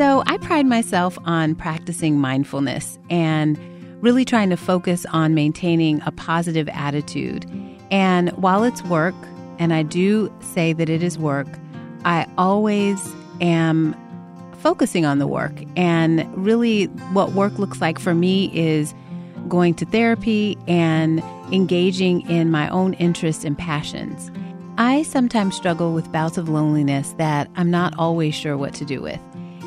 So I pride myself on practicing mindfulness and really trying to focus on maintaining a positive attitude. And while it's work, and I do say that it is work, I always am focusing on the work. And really, what work looks like for me is going to therapy and engaging in my own interests and passions. I sometimes struggle with bouts of loneliness that I'm not always sure what to do with.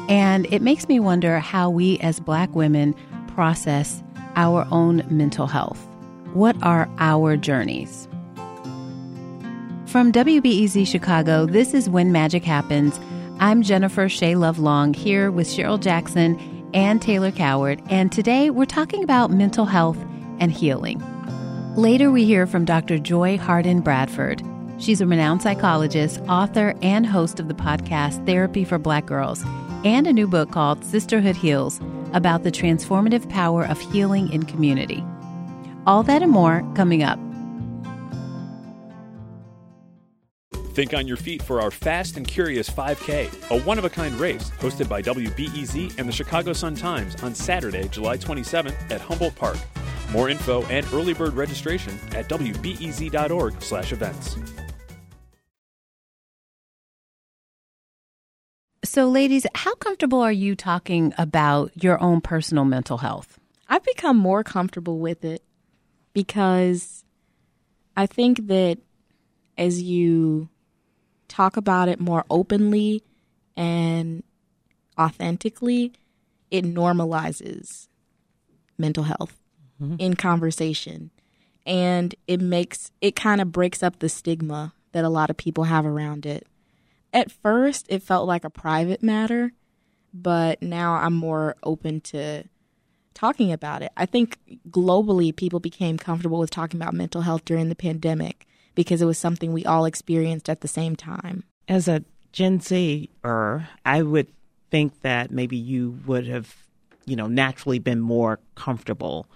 And it makes me wonder how we as Black women process our own mental health. What are our journeys? From WBEZ Chicago, this is When Magic Happens. I'm Jennifer Shea Love Long here with Cheryle Jackson and Taylor Coward, and today we're talking about mental health and healing. Later, we hear from Dr. Joy Harden Bradford. She's a renowned psychologist, author, and host of the podcast Therapy for Black Girls, and a new book called Sisterhood Heals about the transformative power of healing in community. All that and more coming up. Think on your feet for our Fast and Curious 5K, a one of a kind race hosted by WBEZ and the Chicago Sun Times on Saturday, July 27th at Humboldt Park. More info and early bird registration at wbez.org/events. So, ladies, how comfortable are you talking about your own personal mental health? I've become more comfortable with it because I think that as you talk about it more openly and authentically, it normalizes mental health mm-hmm. in conversation. And it makes it kind of breaks up the stigma that a lot of people have around it at first it felt like a private matter, but now I'm more open to talking about it. I think globally people became comfortable with talking about mental health during the pandemic because it was something we all experienced at the same time. As a Gen Z, or I would think that maybe you would have, you know, naturally been more comfortable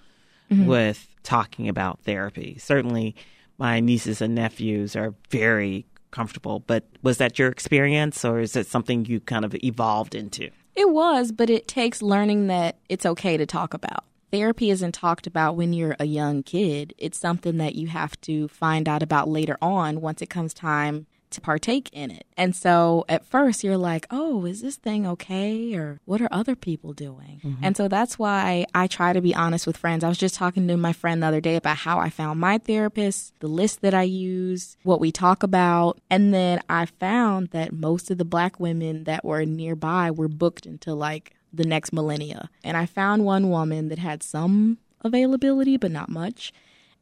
mm-hmm. with talking about therapy. Certainly, my nieces and nephews are very comfortable. But was that your experience, or is it something you kind of evolved into? It was, but it takes learning that it's okay to talk about. Therapy isn't talked about when you're a young kid. It's something that you have to find out about later on once it comes time to partake in it. And so at first you're like, oh, is this thing okay? Or what are other people doing? Mm-hmm. And so that's why I try to be honest with friends. I was just talking to my friend the other day about how I found my therapist, the list that I use, what we talk about. And then I found that most of the black women that were nearby were booked until like the next millennia. And I found one woman that had some availability, but not much.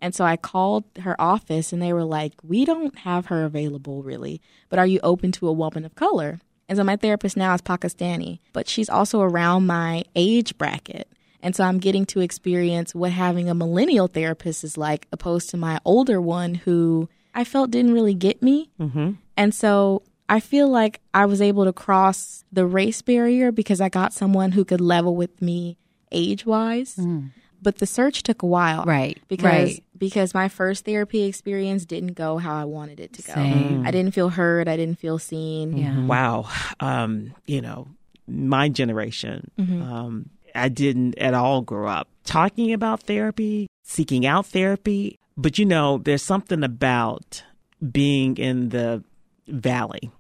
And so I called her office and they were like, We don't have her available really, but are you open to a woman of color? And so my therapist now is Pakistani, but she's also around my age bracket. And so I'm getting to experience what having a millennial therapist is like, opposed to my older one who I felt didn't really get me. Mm-hmm. And so I feel like I was able to cross the race barrier because I got someone who could level with me age wise. Mm but the search took a while. Right. Because right. Because my first therapy experience didn't go how I wanted it to go. Same. I didn't feel heard, I didn't feel seen. Yeah. Mm-hmm. Wow. Um, you know, my generation, mm-hmm. um, I didn't at all grow up talking about therapy, seeking out therapy. But you know, there's something about being in the valley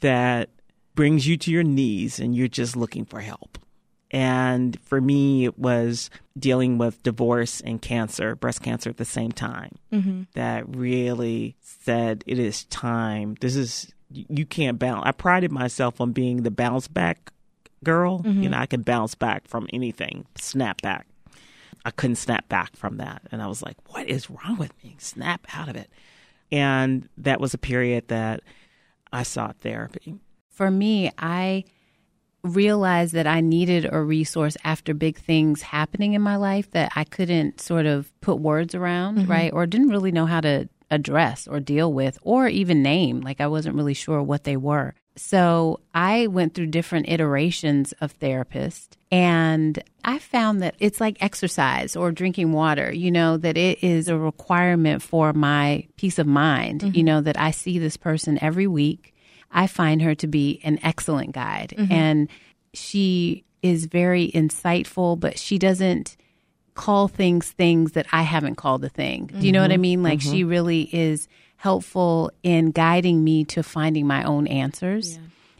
that brings you to your knees and you're just looking for help. And for me, it was dealing with divorce and cancer, breast cancer at the same time, mm-hmm. that really said it is time. This is, you can't bounce. I prided myself on being the bounce back girl. Mm-hmm. You know, I can bounce back from anything, snap back. I couldn't snap back from that. And I was like, what is wrong with me? Snap out of it. And that was a period that I sought therapy. For me, I realized that I needed a resource after big things happening in my life that I couldn't sort of put words around, mm-hmm. right? Or didn't really know how to address or deal with or even name. Like I wasn't really sure what they were. So I went through different iterations of therapist and I found that it's like exercise or drinking water, you know, that it is a requirement for my peace of mind, mm-hmm. you know, that I see this person every week I find her to be an excellent guide. Mm-hmm. And she is very insightful, but she doesn't call things things that I haven't called a thing. Do you know what I mean? Like she really is helpful in guiding me to finding my own answers.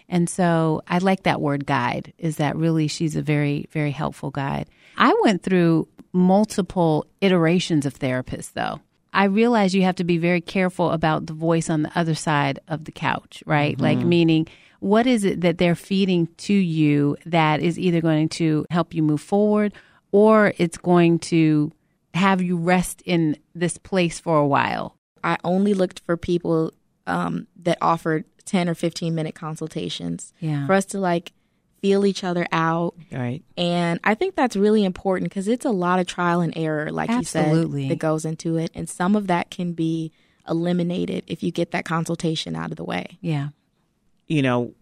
And so I like that word guide, is that really she's a very, very helpful guide. I went through multiple iterations of therapists, though. I realize you have to be very careful about the voice on the other side of the couch, right? Like, meaning, what is it that they're feeding to you that is either going to help you move forward or it's going to have you rest in this place for a while? I only looked for people um, that offered 10 or 15 minute consultations Yeah. for us to like feel each other out. Right. And I think that's really important because it's a lot of trial and error, like Absolutely. you said, that goes into it. And some of that can be eliminated if you get that consultation out of the way. Yeah. you know,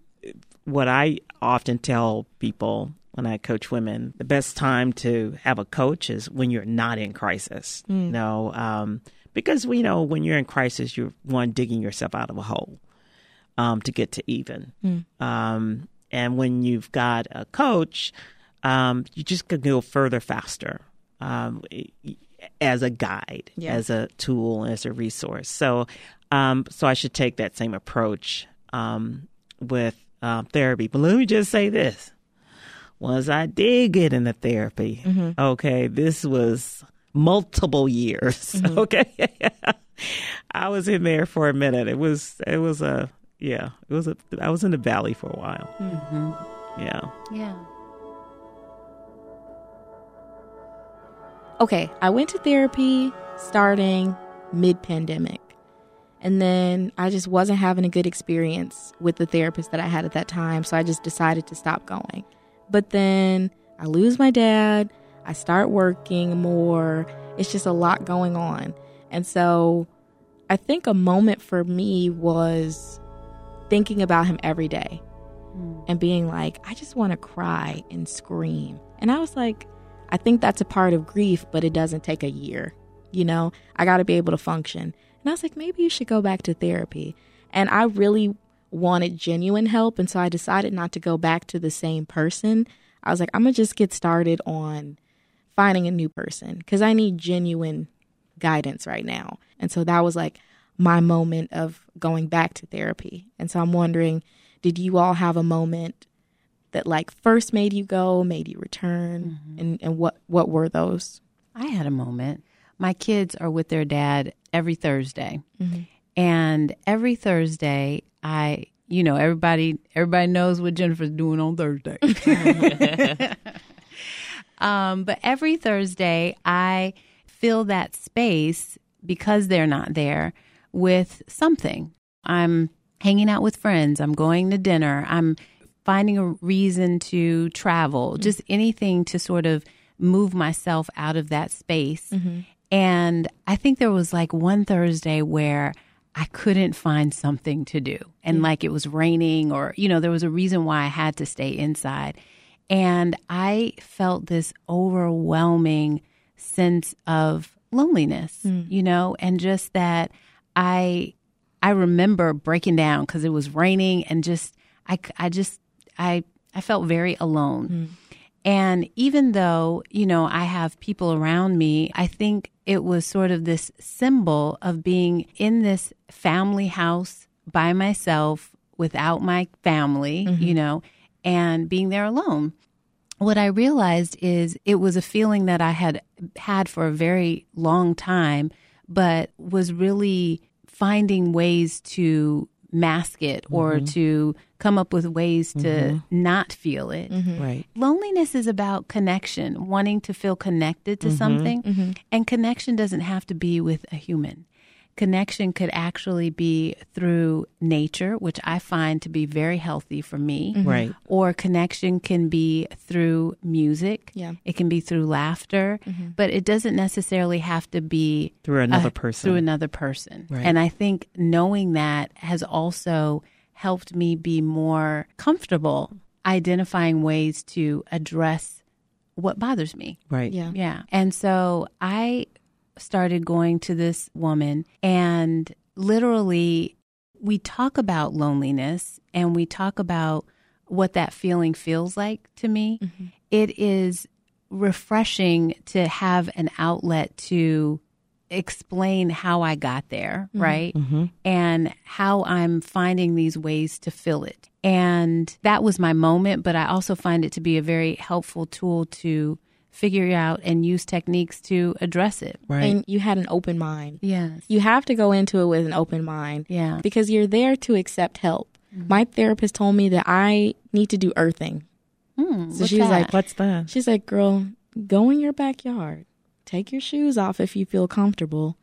what I often tell people when I coach women, the best time to have a coach is when you're not in crisis. You know, um, because you know when you're in crisis, you're one digging yourself out of a hole um, to get to even. Um, and when you've got a coach, um, you just can go further faster. Um, as a guide, Yeah. as a tool, as a resource. So, um, so I should take that same approach um, with um, therapy. But let me just say this: once I did get into therapy, okay, this was multiple years. Okay, I was in there for a minute. It was it was a yeah, it was a I was in the valley for a while. Mm-hmm. Yeah. Yeah. Okay, I went to therapy starting mid pandemic. And then I just wasn't having a good experience with the therapist that I had at that time. So I just decided to stop going. But then I lose my dad. I start working more. It's just a lot going on. And so I think a moment for me was thinking about him every day hmm. and being like, I just want to cry and scream. And I was like, I think that's a part of grief, but it doesn't take a year. You know, I got to be able to function. And I was like, maybe you should go back to therapy. And I really wanted genuine help. And so I decided not to go back to the same person. I was like, I'm going to just get started on finding a new person because I need genuine guidance right now. And so that was like my moment of going back to therapy. And so I'm wondering, did you all have a moment that like first made you go, made you return, and and what what were those? I had a moment. My kids are with their dad every Thursday. And every Thursday I you know, everybody everybody knows what Jennifer's doing on Thursday. um, but every Thursday I fill that space because they're not there with something. I'm hanging out with friends, I'm going to dinner, I'm finding a reason to travel, mm-hmm. just anything to sort of move myself out of that space. Mm-hmm. And I think there was like one Thursday where I couldn't find something to do. And mm-hmm. like it was raining, or, you know, there was a reason why I had to stay inside. And I felt this overwhelming sense of loneliness, mm. you know, and just that I I remember breaking down because it was raining and just I I just I I felt very alone. Hmm. And even though, you know, I have people around me, I think it was sort of this symbol of being in this family house by myself without my family, mm-hmm. you know, and being there alone. What I realized is it was a feeling that I had had for a very long time, but was really finding ways to mask it or mm-hmm. to come up with ways to mm-hmm. not feel it. Mm-hmm. Right. Loneliness is about connection, wanting to feel connected to something. And connection doesn't have to be with a human. Connection could actually be through nature, which I find to be very healthy for me. Right. Or connection can be through music. Yeah. It can be through laughter, but it doesn't necessarily have to be Through another uh, person. Through another person. Right. And I think knowing that has also helped me be more comfortable identifying ways to address what bothers me. Right. Yeah. Yeah. And so I started going to this woman, and literally, we talk about loneliness and we talk about what that feeling feels like to me. Mm-hmm. It is refreshing to have an outlet to explain how I got there, mm-hmm. right? Mm-hmm. And how I'm finding these ways to fill it. And that was my moment, but I also find it to be a very helpful tool to figure out and use techniques to address it. Right. And you had an open mind. Yes. You have to go into it with an open mind. Yeah. Because you're there to accept help. My therapist told me that I need to do earthing. Hmm, So what's she was that? like, What's that? She's like, girl, go in your backyard, take your shoes off if you feel comfortable,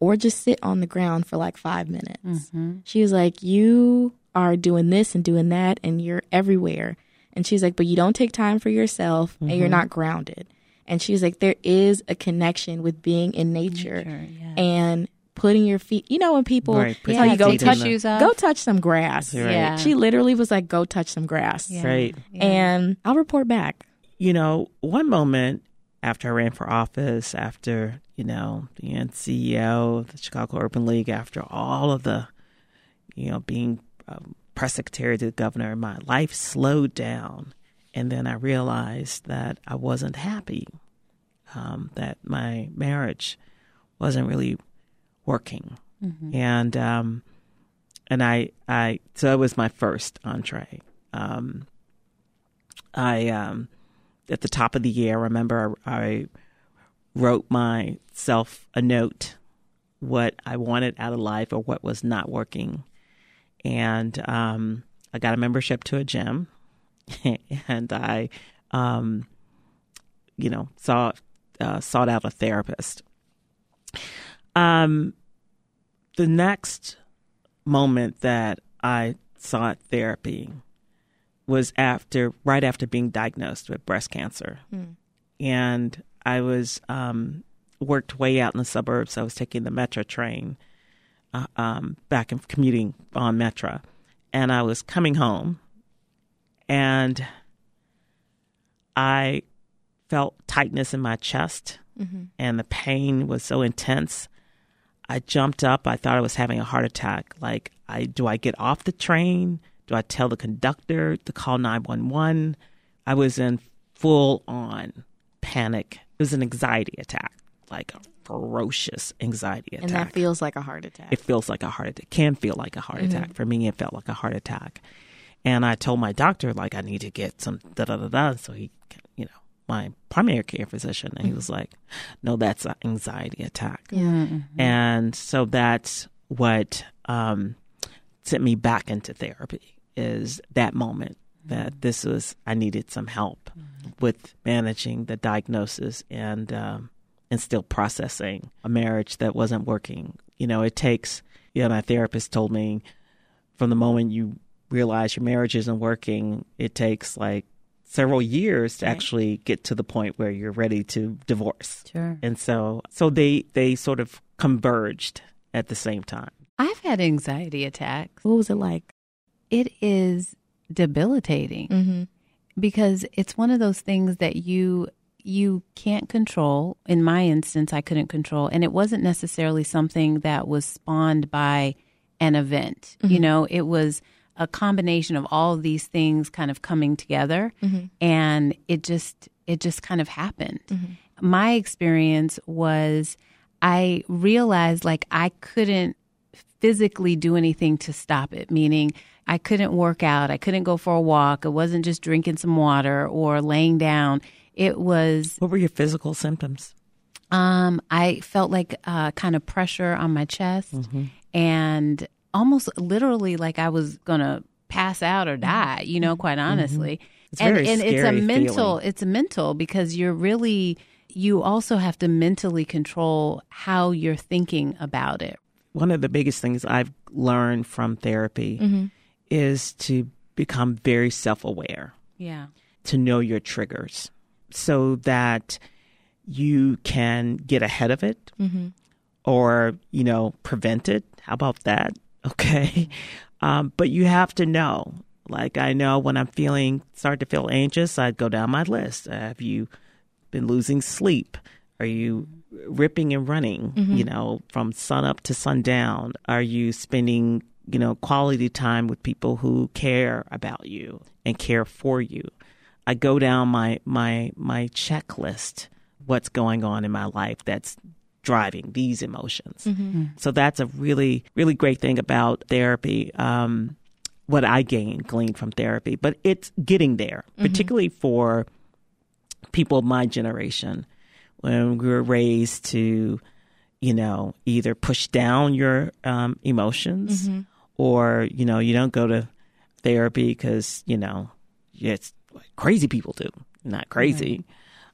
or just sit on the ground for like five minutes. Mm-hmm. She was like, you are doing this and doing that, and you're everywhere. And she's like, but you don't take time for yourself, and you're not grounded. And she's like, there is a connection with being in nature, Nature, yeah. and putting your feet. You know, when people Right, put tell your you go touch the- shoes off. go touch some grass. Right. Yeah. She literally was like, go touch some grass. Yeah. Right. Yeah. And I'll report back. you know, one moment after I ran for office, after, you know, being CEO of the Chicago Urban League, after all of the, you know, being um, press secretary to the governor, my life slowed down. And then I realized that I wasn't happy, um, that my marriage wasn't really working. And, um, and I, I, so it was my first entree. Um, I, um, at the top of the year, I remember I wrote myself a note what I wanted out of life or what was not working. And um, I got a membership to a gym and I, um, you know, saw, uh, sought out a therapist. Um, the next moment that I sought therapy was after right after being diagnosed with breast cancer. And i was um worked way out in the suburbs. I was taking the metro train um back and commuting on metro and i was coming home and i felt tightness in my chest and the pain was so intense I jumped up. I thought I was having a heart attack. Like, I do I get off the train? Do I tell the conductor to call nine one one? I was in full on panic. It was an anxiety attack, like a ferocious anxiety attack. And that feels like a heart attack. it feels like a heart attack. Can feel like a heart attack. For me, it felt like a heart attack. And I told my doctor, like, I need to get some da da da da. So he, you know, my primary care physician, and he was like, "No, that's an anxiety attack." And so that's what um, sent me back into therapy is that moment that this was I needed some help with managing the diagnosis and um, and still processing a marriage that wasn't working. You know, it takes. You know, my therapist told me from the moment you realize your marriage isn't working, it takes like several years to actually get to the point where you're ready to divorce. Sure. And so so they they sort of converged at the same time. I've had anxiety attacks. what was it like? It is debilitating Mm-hmm. because it's one of those things that you you can't control. In my instance, I couldn't control, and it wasn't necessarily something that was spawned by an event. You mm-hmm. know, it was a combination of all of these things kind of coming together, mm-hmm. and it just it just kind of happened. Mm-hmm. My experience was I realized like I couldn't physically do anything to stop it, meaning I couldn't work out, I couldn't go for a walk, it wasn't just drinking some water or laying down. It was What were your physical symptoms? um I felt like uh kind of pressure on my chest and almost literally like I was going to pass out or die, you know, quite honestly. It's and and it's a mental feeling. it's a mental because you're really you also have to mentally control how you're thinking about it. One of the biggest things I've learned from therapy is to become very self-aware. Yeah. to know your triggers so that you can get ahead of it or, you know, prevent it. How about that? Okay. Um, but you have to know. Like, I know when I'm feeling, start to feel anxious, I go down my list. Have you been losing sleep? Are you ripping and running, you know, from sun up to sundown? Are you spending you know, quality time with people who care about you and care for you. I go down my my my checklist what's going on in my life that's driving these emotions. Mm-hmm. So that's a really really great thing about therapy. Um, what I gain gleaned from therapy, but it's getting there, mm-hmm. particularly for people of my generation when we were raised to, you know, either push down your um, emotions mm-hmm. or, you know, you don't go to therapy because, you know, it's crazy people do, not crazy.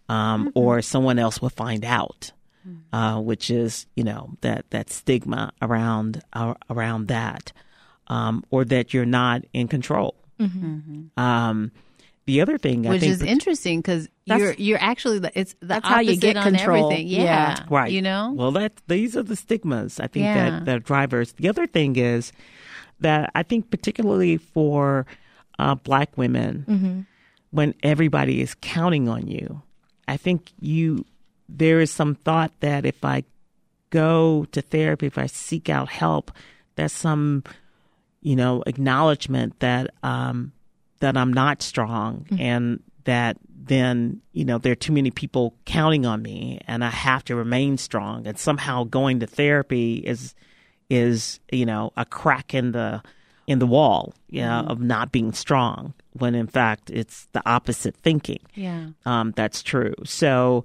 Right. Um, mm-hmm. Or someone else will find out, mm-hmm. uh, which is, you know, that, that stigma around, uh, around that, um, or that you're not in control. Mm-hmm. Um, the other thing, I think. which is interesting because you're you're actually it's that's how you get control. Everything. Yeah. yeah. right. You know, well, that these are the stigmas I think yeah. that that drivers. The other thing is that I think particularly for uh, Black women, mm-hmm. When everybody is counting on you, I think you there is some thought that if I go to therapy, if I seek out help, there's some you know acknowledgement that um, that I'm not strong mm-hmm. and that then, you know, there are too many people counting on me and I have to remain strong and somehow going to therapy is is, you know, a crack in the in the wall, you know, mm-hmm. of not being strong when in fact it's the opposite thinking. Yeah. Um, that's true. So,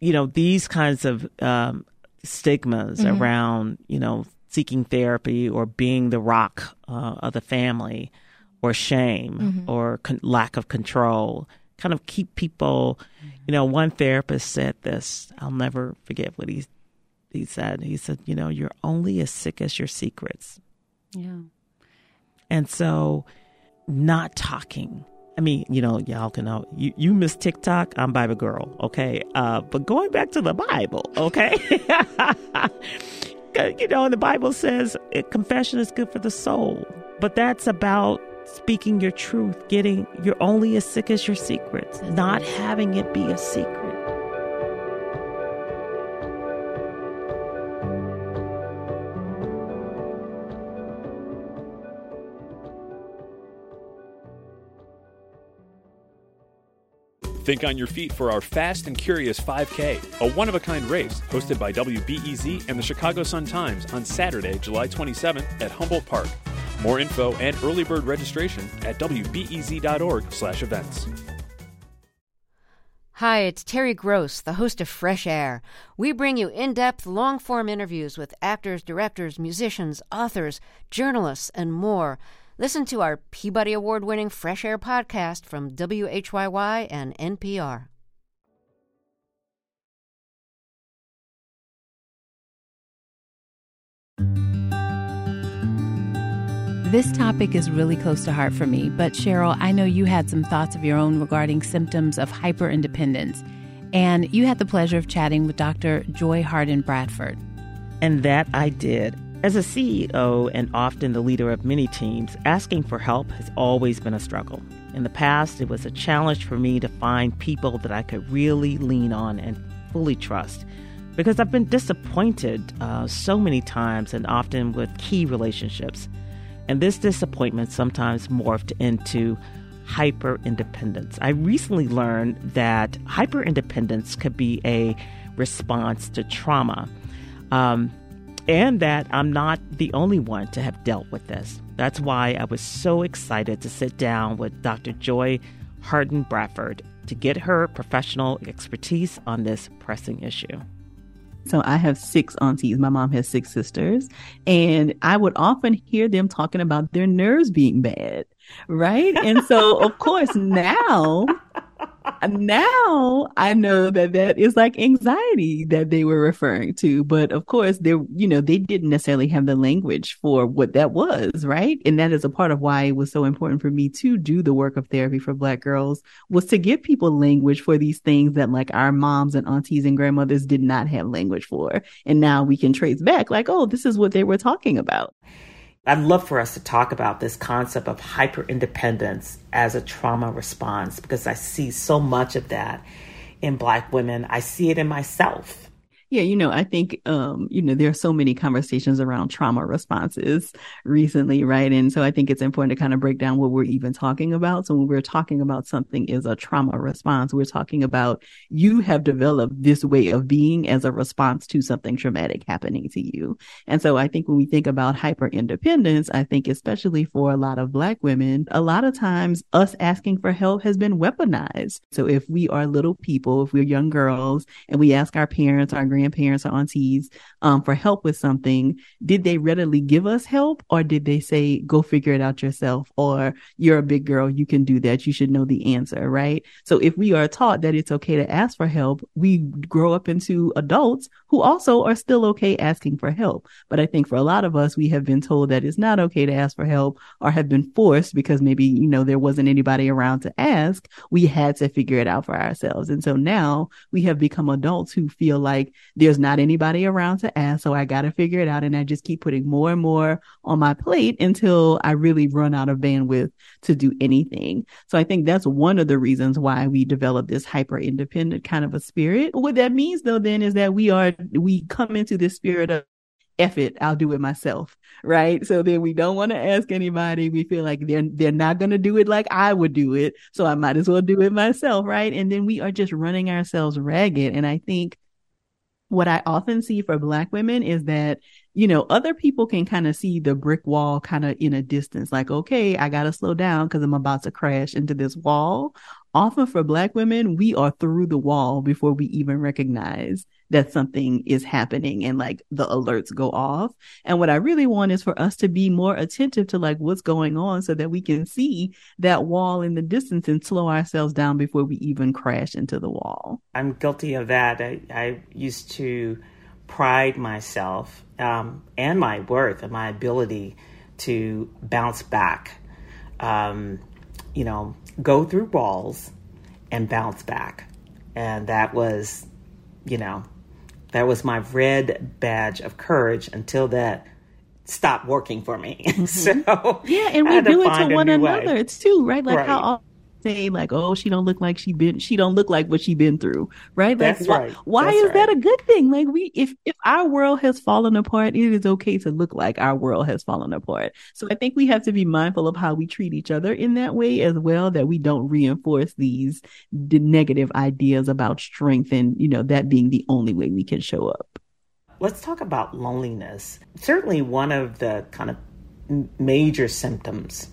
you know, these kinds of um, stigmas mm-hmm. around, you know, seeking therapy or being the rock uh, of the family or shame mm-hmm. or con- lack of control kind of keep people you know one therapist said this i'll never forget what he he said he said you know you're only as sick as your secrets yeah and so not talking I mean, you know, y'all can know you, you miss TikTok, I'm Bible girl, okay? Uh, but going back to the Bible, okay? you know, and the Bible says confession is good for the soul, but that's about speaking your truth, getting you're only as sick as your secrets, not having it be a secret. Think on your feet for our Fast and Curious 5K, a one of a kind race hosted by WBEZ and the Chicago Sun Times on Saturday, July 27th at Humboldt Park. More info and early bird registration at wbez.org/events. Hi, it's Terry Gross, the host of Fresh Air. We bring you in-depth, long-form interviews with actors, directors, musicians, authors, journalists, and more. Listen to our Peabody Award-winning Fresh Air podcast from WHYY and NPR. This topic is really close to heart for me, but Cheryle, I know you had some thoughts of your own regarding symptoms of hyperindependence, and you had the pleasure of chatting with Dr. Joy Harden Bradford. And that I did. As a CEO and often the leader of many teams, asking for help has always been a struggle. In the past, it was a challenge for me to find people that I could really lean on and fully trust because I've been disappointed uh, so many times and often with key relationships. And this disappointment sometimes morphed into hyper independence. I recently learned that hyper independence could be a response to trauma, um, and that I'm not the only one to have dealt with this. That's why I was so excited to sit down with Dr. Joy Harden Bradford to get her professional expertise on this pressing issue. So I have six aunties. My mom has six sisters. And I would often hear them talking about their nerves being bad. Right. And so, of course, now now I know that that is like anxiety that they were referring to. But of course, they, you know, they didn't necessarily have the language for what that was, right? And that is a part of why it was so important for me to do the work of therapy for Black girls was to give people language for these things that like our moms and aunties and grandmothers did not have language for. And now we can trace back like, oh, this is what they were talking about. I'd love for us to talk about this concept of hyper independence as a trauma response because I see so much of that in Black women. I see it in myself. Yeah, you know, I think, um, you know, there are so many conversations around trauma responses recently, right? And so I think it's important to kind of break down what we're even talking about. So when we're talking about something is a trauma response, we're talking about you have developed this way of being as a response to something traumatic happening to you. And so I think when we think about hyper independence, I think especially for a lot of black women, a lot of times us asking for help has been weaponized. So if we are little people, if we're young girls and we ask our parents, our grandparents, or aunties um, for help with something, did they readily give us help or did they say, go figure it out yourself? Or you're a big girl, you can do that. You should know the answer, right? So if we are taught that it's okay to ask for help, we grow up into adults who also are still okay asking for help. But I think for a lot of us, we have been told that it's not okay to ask for help or have been forced because maybe, you know, there wasn't anybody around to ask. We had to figure it out for ourselves. And so now we have become adults who feel like there's not anybody around to ask. So I got to figure it out. And I just keep putting more and more on my plate until I really run out of bandwidth to do anything. So I think that's one of the reasons why we develop this hyper independent kind of a spirit. What that means though, then is that we are, we come into this spirit of, F it, I'll do it myself. Right. So then we don't want to ask anybody. We feel like they're, they're not going to do it like I would do it. So I might as well do it myself. Right. And then we are just running ourselves ragged. And I think what I often see for black women is that, you know, other people can kind of see the brick wall kind of in a distance, like, okay, I got to slow down because I'm about to crash into this wall. Often for black women, we are through the wall before we even recognize that something is happening and like the alerts go off. And what I really want is for us to be more attentive to like what's going on so that we can see that wall in the distance and slow ourselves down before we even crash into the wall. I'm guilty of that. I, I used to pride myself um, and my worth and my ability to bounce back. Um, you know, go through walls and bounce back. And that was, you know, that was my red badge of courage until that stopped working for me. Mm-hmm. so yeah, and we do it to one another. It's too right. Like right. how say like, oh, she don't look like she been, she don't look like what she been through, right? Like, That's why, right. why That's is right. that a good thing? Like we, if, if our world has fallen apart, it is okay to look like our world has fallen apart. So I think we have to be mindful of how we treat each other in that way as well, that we don't reinforce these the negative ideas about strength and, you know, that being the only way we can show up. Let's talk about loneliness. Certainly one of the kind of major symptoms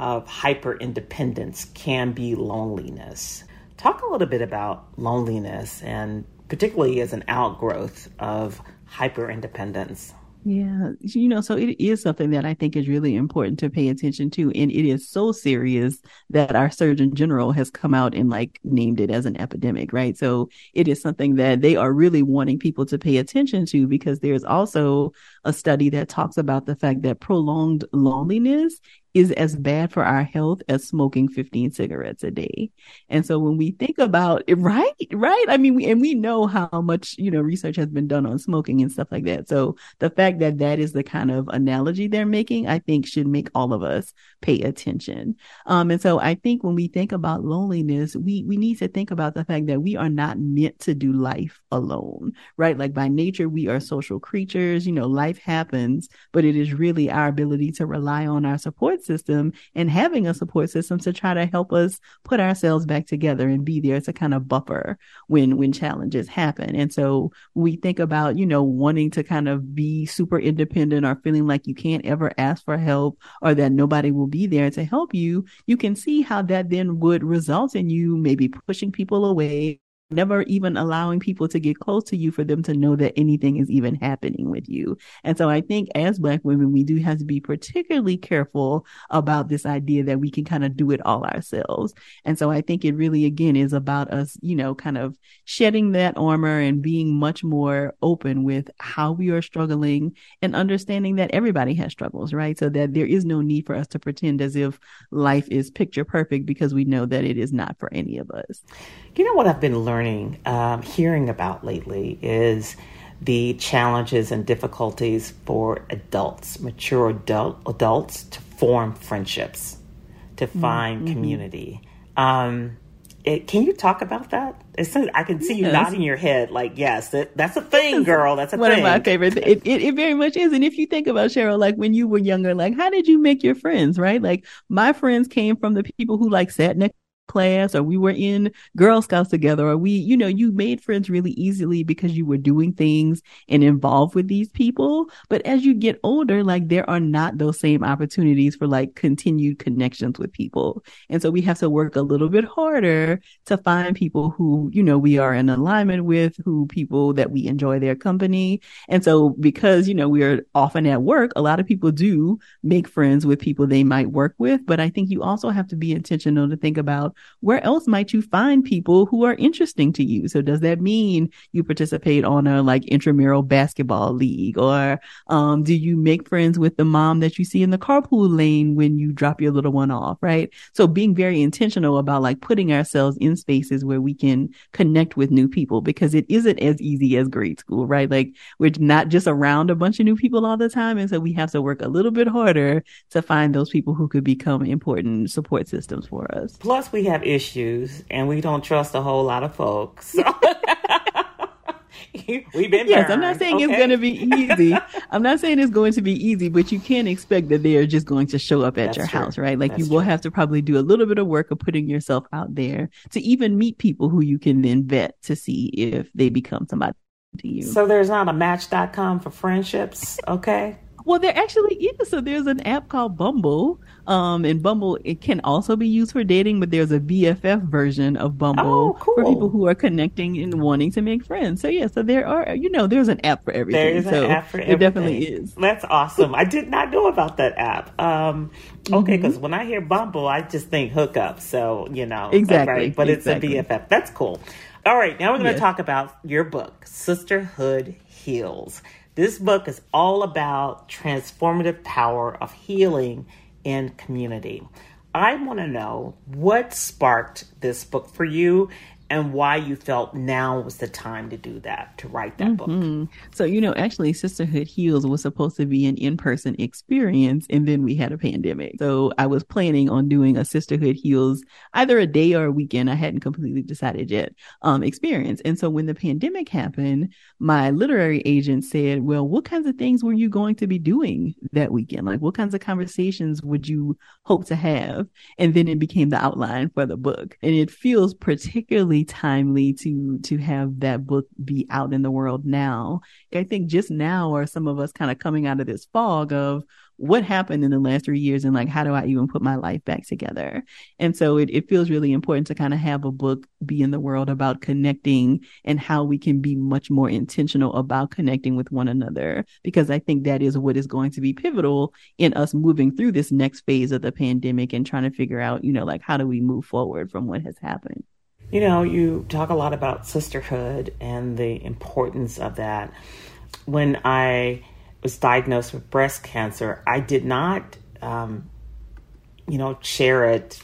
of hyper independence can be loneliness. Talk a little bit about loneliness and particularly as an outgrowth of hyper independence. Yeah, you know, so it is something that I think is really important to pay attention to. And it is so serious that our Surgeon General has come out and like named it as an epidemic, right? So it is something that they are really wanting people to pay attention to because there's also a study that talks about the fact that prolonged loneliness is as bad for our health as smoking 15 cigarettes a day. And so when we think about it, right, right. I mean, we, and we know how much, you know, research has been done on smoking and stuff like that. So the fact that that is the kind of analogy they're making, I think should make all of us pay attention. Um, and so I think when we think about loneliness, we, we need to think about the fact that we are not meant to do life alone, right? Like by nature, we are social creatures, you know, life happens, but it is really our ability to rely on our support support system and having a support system to try to help us put ourselves back together and be there to kind of buffer when when challenges happen. And so we think about, you know, wanting to kind of be super independent or feeling like you can't ever ask for help or that nobody will be there to help you, you can see how that then would result in you maybe pushing people away never even allowing people to get close to you for them to know that anything is even happening with you. And so I think as black women, we do have to be particularly careful about this idea that we can kind of do it all ourselves. And so I think it really, again, is about us, you know, kind of shedding that armor and being much more open with how we are struggling and understanding that everybody has struggles, right? So that there is no need for us to pretend as if life is picture perfect because we know that it is not for any of us. You know what I've been learning, um, hearing about lately is the challenges and difficulties for adults, mature adult, adults, to form friendships, to find mm-hmm. community. Um, it, can you talk about that? I can see you yes. nodding your head like, yes, that, that's a thing, girl. That's a One thing. of my favorites. It, it, it very much is. And if you think about Cheryle, like when you were younger, like how did you make your friends, right? Like my friends came from the people who like sat next class or we were in Girl Scouts together or we, you know, you made friends really easily because you were doing things and involved with these people. But as you get older, like there are not those same opportunities for like continued connections with people. And so we have to work a little bit harder to find people who, you know, we are in alignment with, who people that we enjoy their company. And so because, you know, we are often at work, a lot of people do make friends with people they might work with. But I think you also have to be intentional to think about where else might you find people who are interesting to you? So does that mean you participate on a like intramural basketball league or, um, do you make friends with the mom that you see in the carpool lane when you drop your little one off? Right. So being very intentional about like putting ourselves in spaces where we can connect with new people because it isn't as easy as grade school, right? Like we're not just around a bunch of new people all the time. And so we have to work a little bit harder to find those people who could become important support systems for us. Plus we have issues and we don't trust a whole lot of folks. So. We've been yes. I'm not saying okay. it's going to be easy. I'm not saying it's going to be easy, but you can't expect that they are just going to show up at That's your true. house, right? Like That's you will true. have to probably do a little bit of work of putting yourself out there to even meet people who you can then vet to see if they become somebody to you. So there's not a Match.com for friendships, okay? Well, there actually is. So there's an app called Bumble. Um, and Bumble, it can also be used for dating, but there's a BFF version of Bumble oh, cool. for people who are connecting and wanting to make friends. So yeah, so there are, you know, there's an app for everything. There is so an app for everything. It definitely is. That's awesome. I did not know about that app. Um, okay, because mm-hmm. when I hear Bumble, I just think hookup. So, you know, exactly. Right, but exactly. it's a BFF. That's cool. All right, now we're going to yes. talk about your book, Sisterhood Heals. This book is all about transformative power of healing in community. I want to know what sparked this book for you and why you felt now was the time to do that, to write that mm-hmm. book. So, you know, actually, Sisterhood Heals was supposed to be an in person experience, and then we had a pandemic. So, I was planning on doing a Sisterhood Heals either a day or a weekend. I hadn't completely decided yet, um, experience. And so, when the pandemic happened, my literary agent said, Well, what kinds of things were you going to be doing that weekend? Like, what kinds of conversations would you hope to have? And then it became the outline for the book. And it feels particularly timely to to have that book be out in the world now. I think just now are some of us kind of coming out of this fog of what happened in the last three years and like how do I even put my life back together? And so it, it feels really important to kind of have a book be in the world about connecting and how we can be much more intentional about connecting with one another because I think that is what is going to be pivotal in us moving through this next phase of the pandemic and trying to figure out, you know, like how do we move forward from what has happened. You know, you talk a lot about sisterhood and the importance of that. When I was diagnosed with breast cancer, I did not, um, you know, share it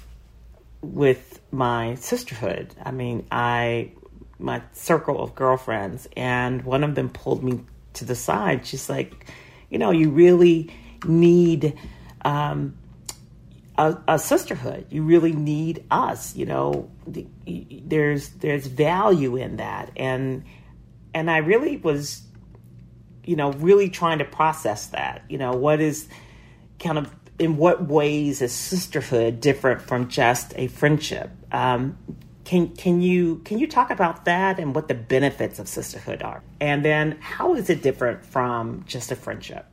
with my sisterhood. I mean, I, my circle of girlfriends, and one of them pulled me to the side. She's like, you know, you really need um, a, a, sisterhood. You really need us. You know, the, there's there's value in that, and and I really was, you know, really trying to process that. You know, what is kind of in what ways is sisterhood different from just a friendship? Um, can can you can you talk about that and what the benefits of sisterhood are, and then how is it different from just a friendship?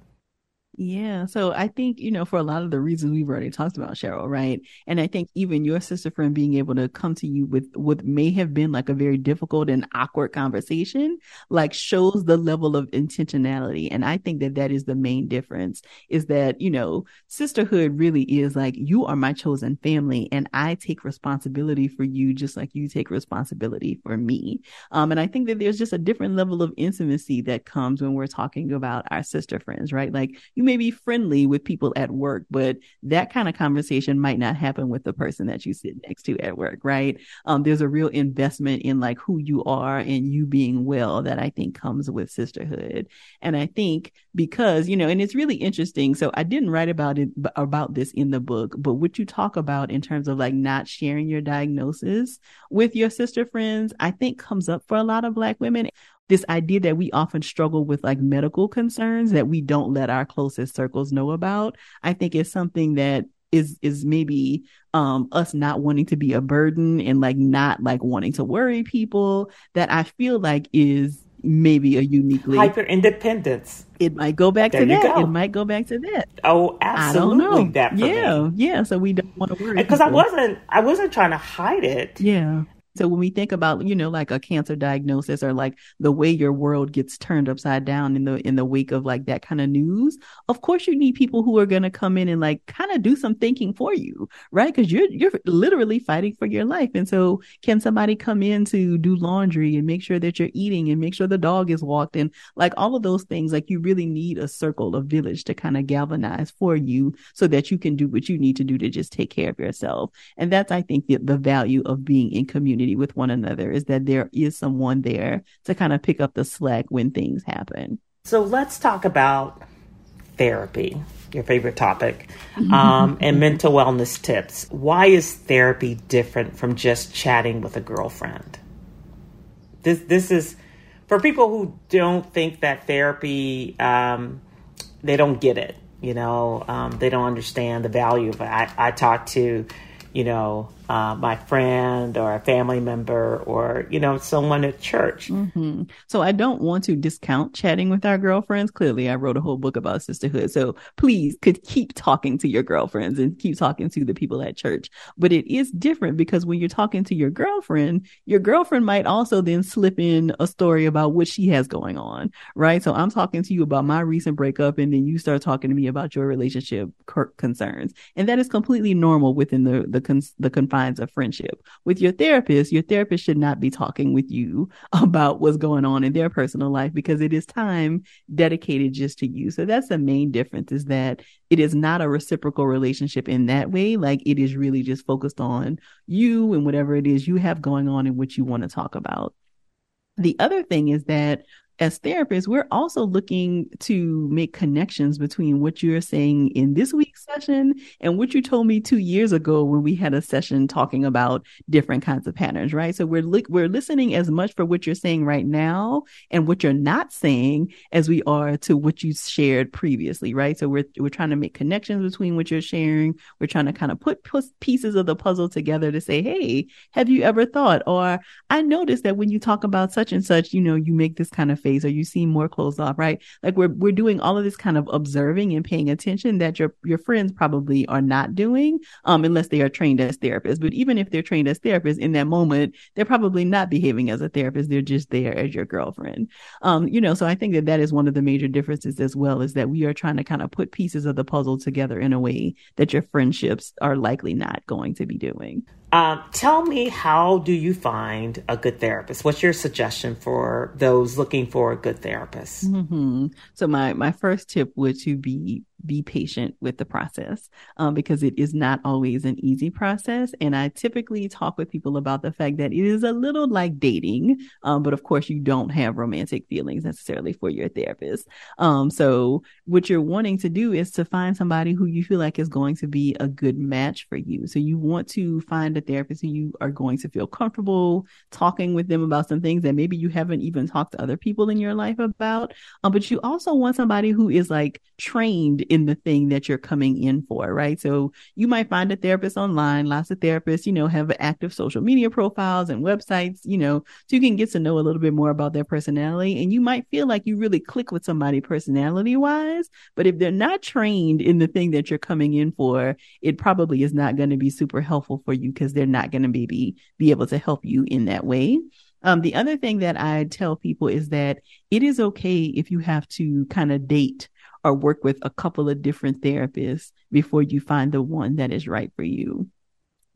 Yeah. So I think, you know, for a lot of the reasons we've already talked about, Cheryle, right? And I think even your sister friend being able to come to you with what may have been like a very difficult and awkward conversation, like shows the level of intentionality. And I think that that is the main difference is that, you know, sisterhood really is like, you are my chosen family and I take responsibility for you just like you take responsibility for me. Um, and I think that there's just a different level of intimacy that comes when we're talking about our sister friends, right? Like you you may be friendly with people at work, but that kind of conversation might not happen with the person that you sit next to at work, right? Um, there's a real investment in like who you are and you being well that I think comes with sisterhood. And I think because, you know, and it's really interesting. So I didn't write about it, about this in the book, but what you talk about in terms of like not sharing your diagnosis with your sister friends, I think comes up for a lot of black women this idea that we often struggle with like medical concerns that we don't let our closest circles know about, I think is something that is is maybe um us not wanting to be a burden and like not like wanting to worry people that I feel like is maybe a uniquely hyper independence. It might go back there to that. Go. It might go back to that. Oh, absolutely. I don't know. That yeah, me. yeah. So we don't want to worry because I wasn't. I wasn't trying to hide it. Yeah. So when we think about, you know, like a cancer diagnosis or like the way your world gets turned upside down in the in the wake of like that kind of news, of course you need people who are going to come in and like kind of do some thinking for you, right? Cuz you're you're literally fighting for your life. And so can somebody come in to do laundry and make sure that you're eating and make sure the dog is walked and like all of those things like you really need a circle of village to kind of galvanize for you so that you can do what you need to do to just take care of yourself. And that's I think the, the value of being in community community with one another is that there is someone there to kind of pick up the slack when things happen. So let's talk about therapy, your favorite topic, um, and mental wellness tips. Why is therapy different from just chatting with a girlfriend? This this is for people who don't think that therapy, um, they don't get it. You know, um, they don't understand the value of it. I, I talk to, you know, uh, my friend or a family member or you know someone at church. Mm-hmm. so i don't want to discount chatting with our girlfriends. Clearly i wrote a whole book about sisterhood. So please could keep talking to your girlfriends and keep talking to the people at church. But it is different because when you're talking to your girlfriend your girlfriend might also then slip in a story about what she has going on right? So i'm talking to you about my recent breakup and then you start talking to me about your relationship concerns. And that is completely normal within the the, the confines of friendship. With your therapist, your therapist should not be talking with you about what's going on in their personal life because it is time dedicated just to you. So that's the main difference is that it is not a reciprocal relationship in that way. Like it is really just focused on you and whatever it is you have going on and what you want to talk about. The other thing is that as therapists, we're also looking to make connections between what you're saying in this week's session and what you told me two years ago when we had a session talking about different kinds of patterns, right? So we're li- we're listening as much for what you're saying right now and what you're not saying as we are to what you shared previously, right? So we're we're trying to make connections between what you're sharing. We're trying to kind of put, put pieces of the puzzle together to say, hey, have you ever thought? Or I noticed that when you talk about such and such, you know, you make this kind of face or you seem more closed off, right? Like we're we're doing all of this kind of observing and paying attention that your your friends probably are not doing, um, unless they are trained as therapists. But even if they're trained as therapists, in that moment, they're probably not behaving as a therapist. They're just there as your girlfriend. Um, you know, so I think that that is one of the major differences as well, is that we are trying to kind of put pieces of the puzzle together in a way that your friendships are likely not going to be doing. Um, tell me, how do you find a good therapist? What's your suggestion for those looking for a good therapist? Mm-hmm. So my my first tip would to be be patient with the process um, because it is not always an easy process. And I typically talk with people about the fact that it is a little like dating, um, but of course, you don't have romantic feelings necessarily for your therapist. Um, so, what you're wanting to do is to find somebody who you feel like is going to be a good match for you. So, you want to find a therapist who you are going to feel comfortable talking with them about some things that maybe you haven't even talked to other people in your life about. Um, but you also want somebody who is like trained in the thing that you're coming in for, right? So you might find a therapist online. Lots of therapists, you know, have active social media profiles and websites, you know, so you can get to know a little bit more about their personality. And you might feel like you really click with somebody personality wise, but if they're not trained in the thing that you're coming in for, it probably is not going to be super helpful for you because they're not going to maybe be able to help you in that way. Um, the other thing that I tell people is that it is okay if you have to kind of date or work with a couple of different therapists before you find the one that is right for you.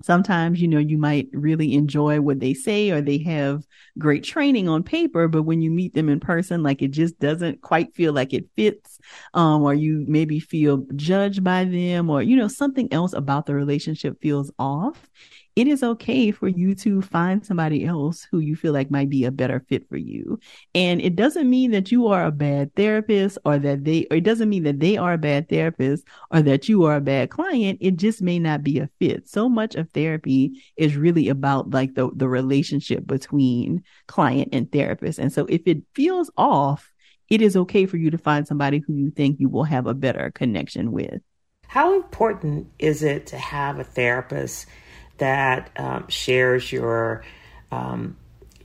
Sometimes, you know, you might really enjoy what they say or they have great training on paper, but when you meet them in person, like it just doesn't quite feel like it fits. Um, or you maybe feel judged by them or, you know, something else about the relationship feels off it is okay for you to find somebody else who you feel like might be a better fit for you. And it doesn't mean that you are a bad therapist or that they, or it doesn't mean that they are a bad therapist or that you are a bad client. It just may not be a fit. So much of therapy is really about like the, the relationship between client and therapist. And so if it feels off, it is okay for you to find somebody who you think you will have a better connection with. How important is it to have a therapist that um, shares your um,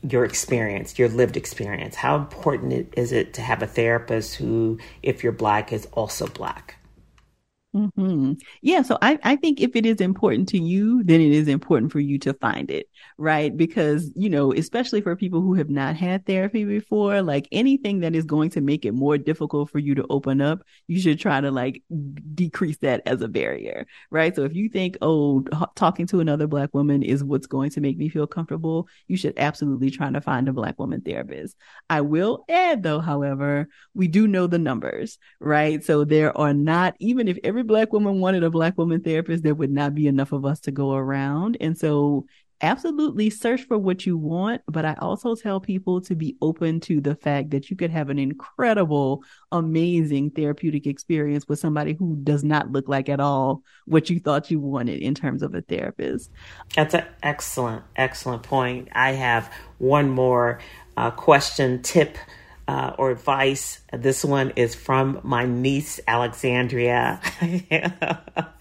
your experience, your lived experience. How important is it to have a therapist who, if you're black, is also black? Mm-hmm. Yeah. So I, I think if it is important to you, then it is important for you to find it, right? Because, you know, especially for people who have not had therapy before, like anything that is going to make it more difficult for you to open up, you should try to like decrease that as a barrier, right? So if you think, oh, talking to another black woman is what's going to make me feel comfortable, you should absolutely try to find a black woman therapist. I will add though, however, we do know the numbers, right? So there are not, even if every black woman wanted a black woman therapist, there would not be enough of us to go around. And so absolutely search for what you want, but I also tell people to be open to the fact that you could have an incredible, amazing therapeutic experience with somebody who does not look like at all what you thought you wanted in terms of a therapist. That's an excellent, excellent point. I have one more uh, question, tip uh, or advice. This one is from my niece, Alexandria.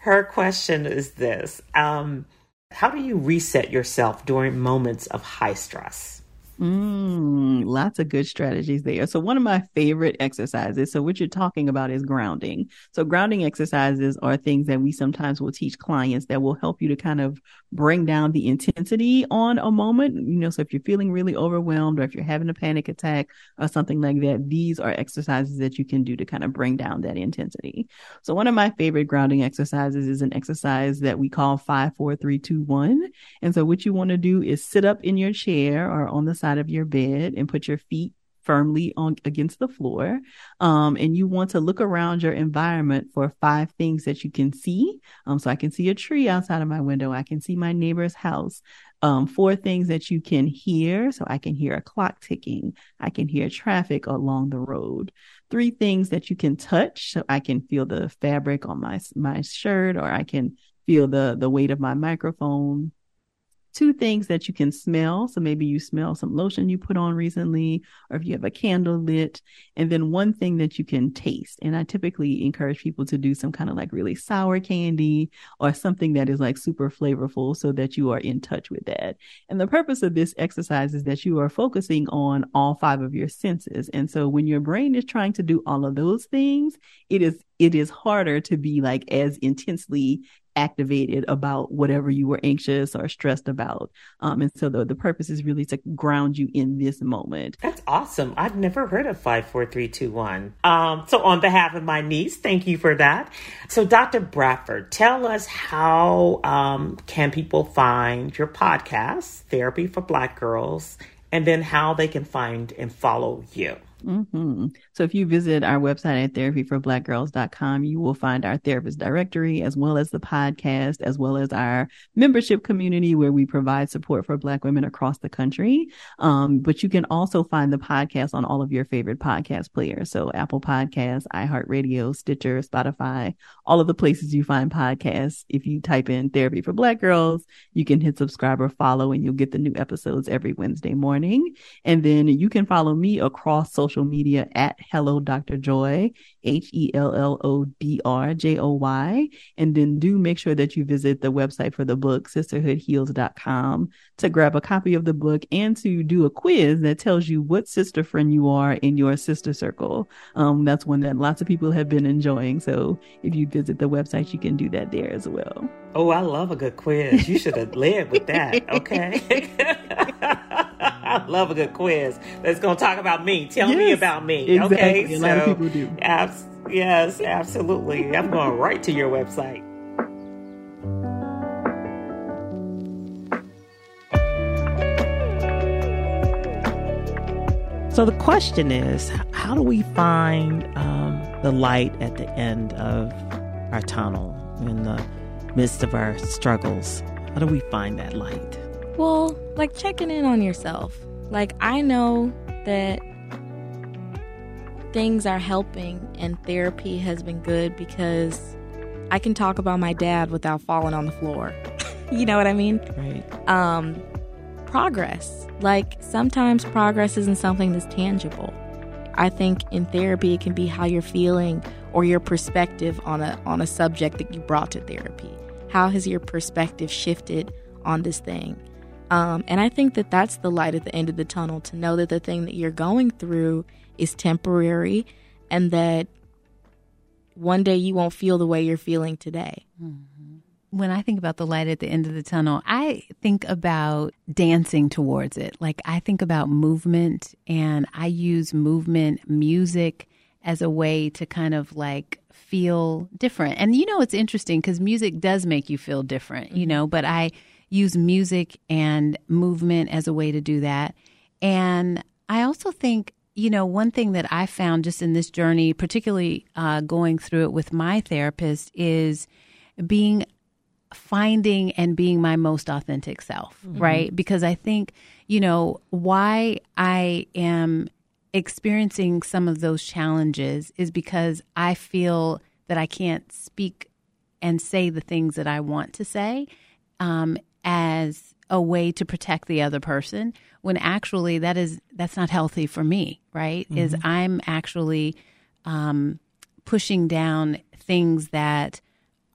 Her question is this um, How do you reset yourself during moments of high stress? Mm, lots of good strategies there. So one of my favorite exercises. So what you're talking about is grounding. So grounding exercises are things that we sometimes will teach clients that will help you to kind of bring down the intensity on a moment. You know, so if you're feeling really overwhelmed or if you're having a panic attack or something like that, these are exercises that you can do to kind of bring down that intensity. So one of my favorite grounding exercises is an exercise that we call five, four, three, two, one. And so what you want to do is sit up in your chair or on the side of your bed and put your feet firmly on against the floor. Um, and you want to look around your environment for five things that you can see. Um, so I can see a tree outside of my window. I can see my neighbor's house. Um, four things that you can hear. So I can hear a clock ticking. I can hear traffic along the road. Three things that you can touch. So I can feel the fabric on my, my shirt or I can feel the, the weight of my microphone two things that you can smell. So maybe you smell some lotion you put on recently, or if you have a candle lit, and then one thing that you can taste. And I typically encourage people to do some kind of like really sour candy or something that is like super flavorful so that you are in touch with that. And the purpose of this exercise is that you are focusing on all five of your senses. And so when your brain is trying to do all of those things, it is it is harder to be like as intensely activated about whatever you were anxious or stressed about. Um, and so the, the purpose is really to ground you in this moment. That's awesome. I've never heard of 54321. Um, so on behalf of my niece, thank you for that. So Dr. Bradford, tell us how um, can people find your podcast, Therapy for Black Girls, and then how they can find and follow you. Mm-hmm. So if you visit our website at therapyforblackgirls.com, you will find our therapist directory as well as the podcast, as well as our membership community where we provide support for Black women across the country. Um, but you can also find the podcast on all of your favorite podcast players. So Apple Podcasts, iHeartRadio, Stitcher, Spotify, all of the places you find podcasts. If you type in therapy for Black girls, you can hit subscribe or follow and you'll get the new episodes every Wednesday morning. And then you can follow me across social media at Hello Dr. Joy, H E L L O D R J O Y. And then do make sure that you visit the website for the book, sisterhoodheals.com, to grab a copy of the book and to do a quiz that tells you what sister friend you are in your sister circle. Um, that's one that lots of people have been enjoying. So if you visit the website, you can do that there as well. Oh, I love a good quiz. You should have led with that. Okay. I love a good quiz that's going to talk about me. Tell yes, me about me. Exactly. Okay. A so, lot of people do. Abs- yes, absolutely. I'm going right to your website. So the question is how do we find um, the light at the end of our tunnel? In the midst of our struggles? How do we find that light? Well, like checking in on yourself. Like, I know that things are helping and therapy has been good because I can talk about my dad without falling on the floor. you know what I mean? Right. Um, progress. Like sometimes progress isn't something that's tangible. I think in therapy it can be how you're feeling or your perspective on a on a subject that you brought to therapy. How has your perspective shifted on this thing? Um, and I think that that's the light at the end of the tunnel to know that the thing that you're going through is temporary and that one day you won't feel the way you're feeling today. when I think about the light at the end of the tunnel, I think about dancing towards it. Like I think about movement and I use movement, music as a way to kind of like feel different. And you know, it's interesting because music does make you feel different, you know, but I use music and movement as a way to do that. And I also think, you know, one thing that I found just in this journey, particularly uh, going through it with my therapist, is being finding and being my most authentic self, right? Because I think, you know, why I am experiencing some of those challenges is because I feel that I can't speak and say the things that I want to say um, as a way to protect the other person when actually that is that's not healthy for me right? Is i'm actually um, pushing down things that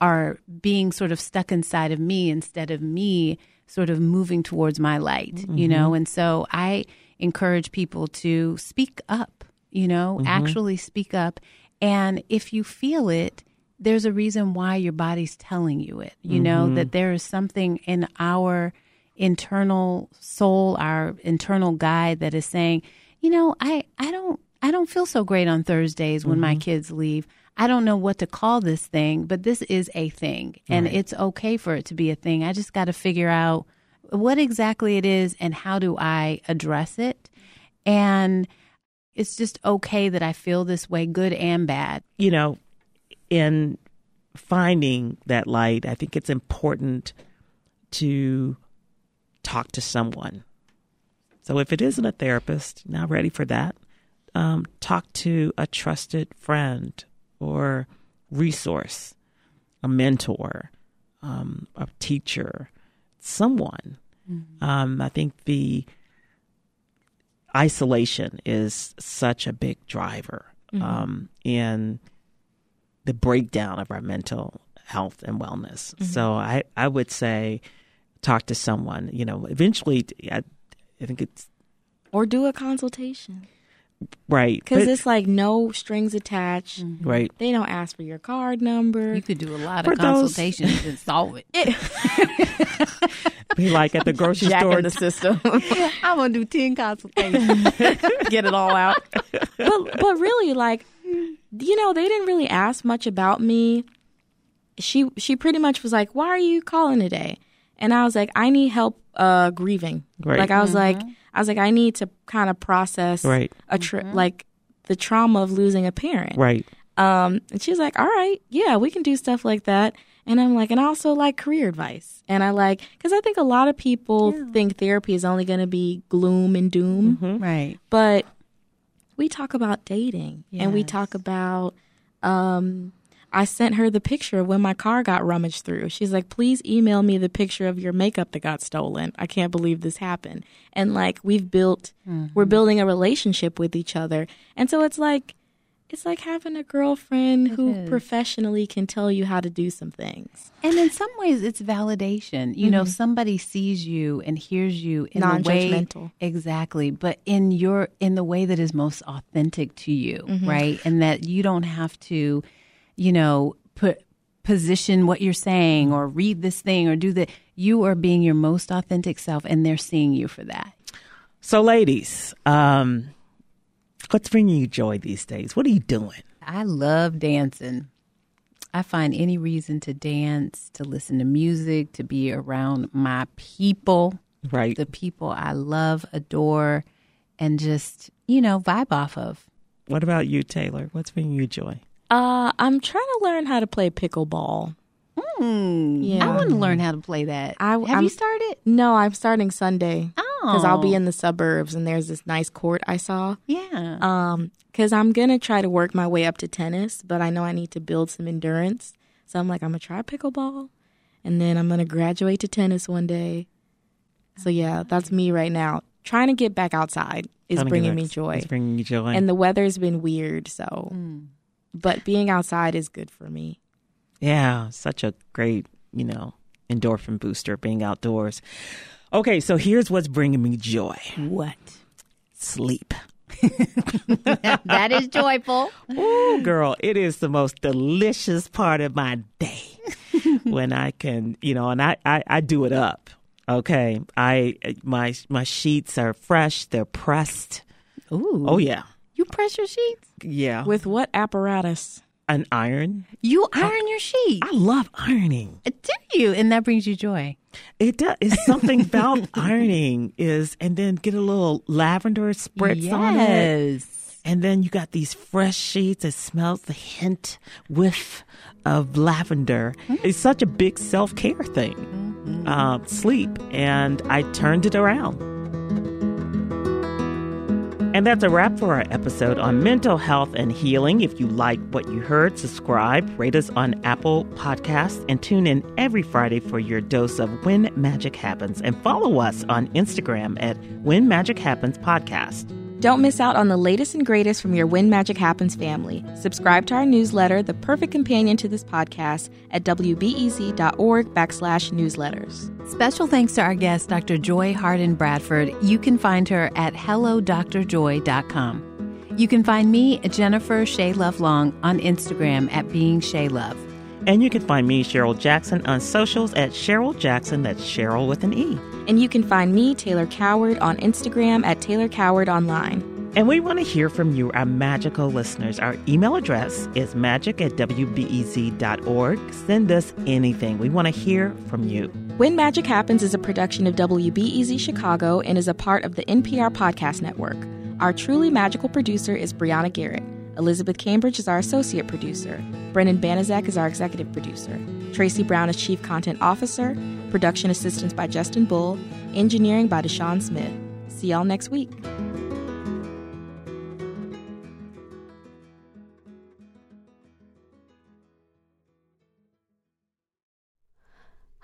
are being sort of stuck inside of me instead of me sort of moving towards my light, you know? And so I encourage people to speak up, you know, mm-hmm. actually speak up. And if you feel it, there's a reason why your body's telling you it, you know, mm-hmm. that there is something in our internal soul, our internal guide that is saying, you know, I, I don't I don't feel so great on Thursdays when my mm-hmm. kids leave. I don't know what to call this thing, but this is a thing and it's okay for it to be a thing. I just got to figure out what exactly it is and how do I address it. And it's just okay that I feel this way, good and bad. you know, in finding that light, I think it's important to talk to someone. So if it isn't a therapist, not ready for that, um, talk to a trusted friend or resource, a mentor, um, a teacher, someone. Um, I think the isolation is such a big driver um, in the breakdown of our mental health and wellness. So I, I would say talk to someone. You know, eventually, I, I think it's Or do a consultation. Right. Because it's like no strings attached. Mm-hmm. right. They don't ask for your card number. You could do a lot For of those- consultations and solve it. Be like at the grocery Jack store. in the system. I'm gonna do ten consultations. Get it all out. but but really, like, you know, they didn't really ask much about me. She she pretty much was like, "Why are you calling today?" And I was like, "I need help uh grieving." Right. Like I was like, I was like, I need to kind of process Right. a tra- like the trauma of losing a parent. Right. Um, and she's like, all right, yeah, we can do stuff like that. And I'm like, and I also like career advice. And I like, because I think a lot of people think therapy is only going to be gloom and doom. right. But we talk about dating and we talk about, um, I sent her the picture of when my car got rummaged through. She's like, please email me the picture of your makeup that got stolen. I can't believe this happened. And like, we've built, mm-hmm. we're building a relationship with each other. And so it's like, it's like having a girlfriend who is. professionally can tell you how to do some things. And in some ways, it's validation. You know, mm-hmm. somebody sees you and hears you in the way exactly, but in your in the way that is most authentic to you, mm-hmm. right? And that you don't have to, you know, put position what you're saying or read this thing or do that. You are being your most authentic self, and they're seeing you for that. So, ladies, um, what's bringing you joy these days? What are you doing? I love dancing. I find any reason to dance, to listen to music, to be around my people, Right. the people I love, adore, and just you know, vibe off of. What about you, Taylor? What's bringing you joy? Uh, I'm trying to learn how to play pickleball. Hmm. Yeah. I want to learn how to play that. I- Have I'm- you started? No, I'm starting Sunday Oh. because I'll be in the suburbs and there's this nice court I saw. Yeah. Um, because I'm gonna try to work my way up to tennis, but I know I need to build some endurance. So I'm like, I'm gonna try pickleball, and then I'm gonna graduate to tennis one day. So yeah, that's me right now. Trying to get back outside is bringing me joy, It's bringing you joy. and the weather's been weird. So, Mm. But being outside is good for me. Yeah, such a great, you know, endorphin booster being outdoors. Okay, so here's what's bringing me joy what? sleep. that is joyful. Ooh, girl, it is the most delicious part of my day when I can, you know, and I, I, I do it up. Okay, I my my sheets are fresh, they're pressed. Ooh. Oh yeah, You press your sheets? yeah. With what apparatus? an iron, You iron your sheets. I love ironing. Uh, do you? And that brings you joy. It does. It's something about ironing is, and then get a little lavender spritz on it. Yes. And then you got these fresh sheets. It smells the hint, whiff of lavender. Mm-hmm. It's such a big self care thing. Mm-hmm. Uh, sleep. And I turned it around. And that's a wrap for our episode on mental health and healing. If you like what you heard, subscribe, rate us on Apple Podcasts, and tune in every Friday for your dose of When Magic Happens. And follow us on Instagram at When Magic Happens Podcast. Don't miss out on the latest and greatest from your When Magic Happens family. Subscribe to our newsletter, the perfect companion to this podcast, at wbez.org backslash newsletters. Special thanks to our guest, Dr. Joy Harden Bradford. You can find her at hellodrjoy.com. You can find me, Jennifer Shea Love Long, on Instagram at Being Shea Love. And you can find me, Cheryle Jackson, on socials at Cheryle Jackson. That's Cheryle with an E. And you can find me, Taylor Coward, on Instagram at Taylor Coward Online. And we want to hear from you, our magical listeners. Our email address is magic at wbez.org. Send us anything. We want to hear from you. When Magic Happens is a production of WBEZ Chicago and is a part of the NPR Podcast Network. Our truly magical producer is Brianna Garrett. Elizabeth Cambridge is our associate producer. Brennan Banaszak is our executive producer. Tracy Brown is chief content officer. Production assistance by Justin Bull. Engineering by Deshaun Smith. See y'all next week.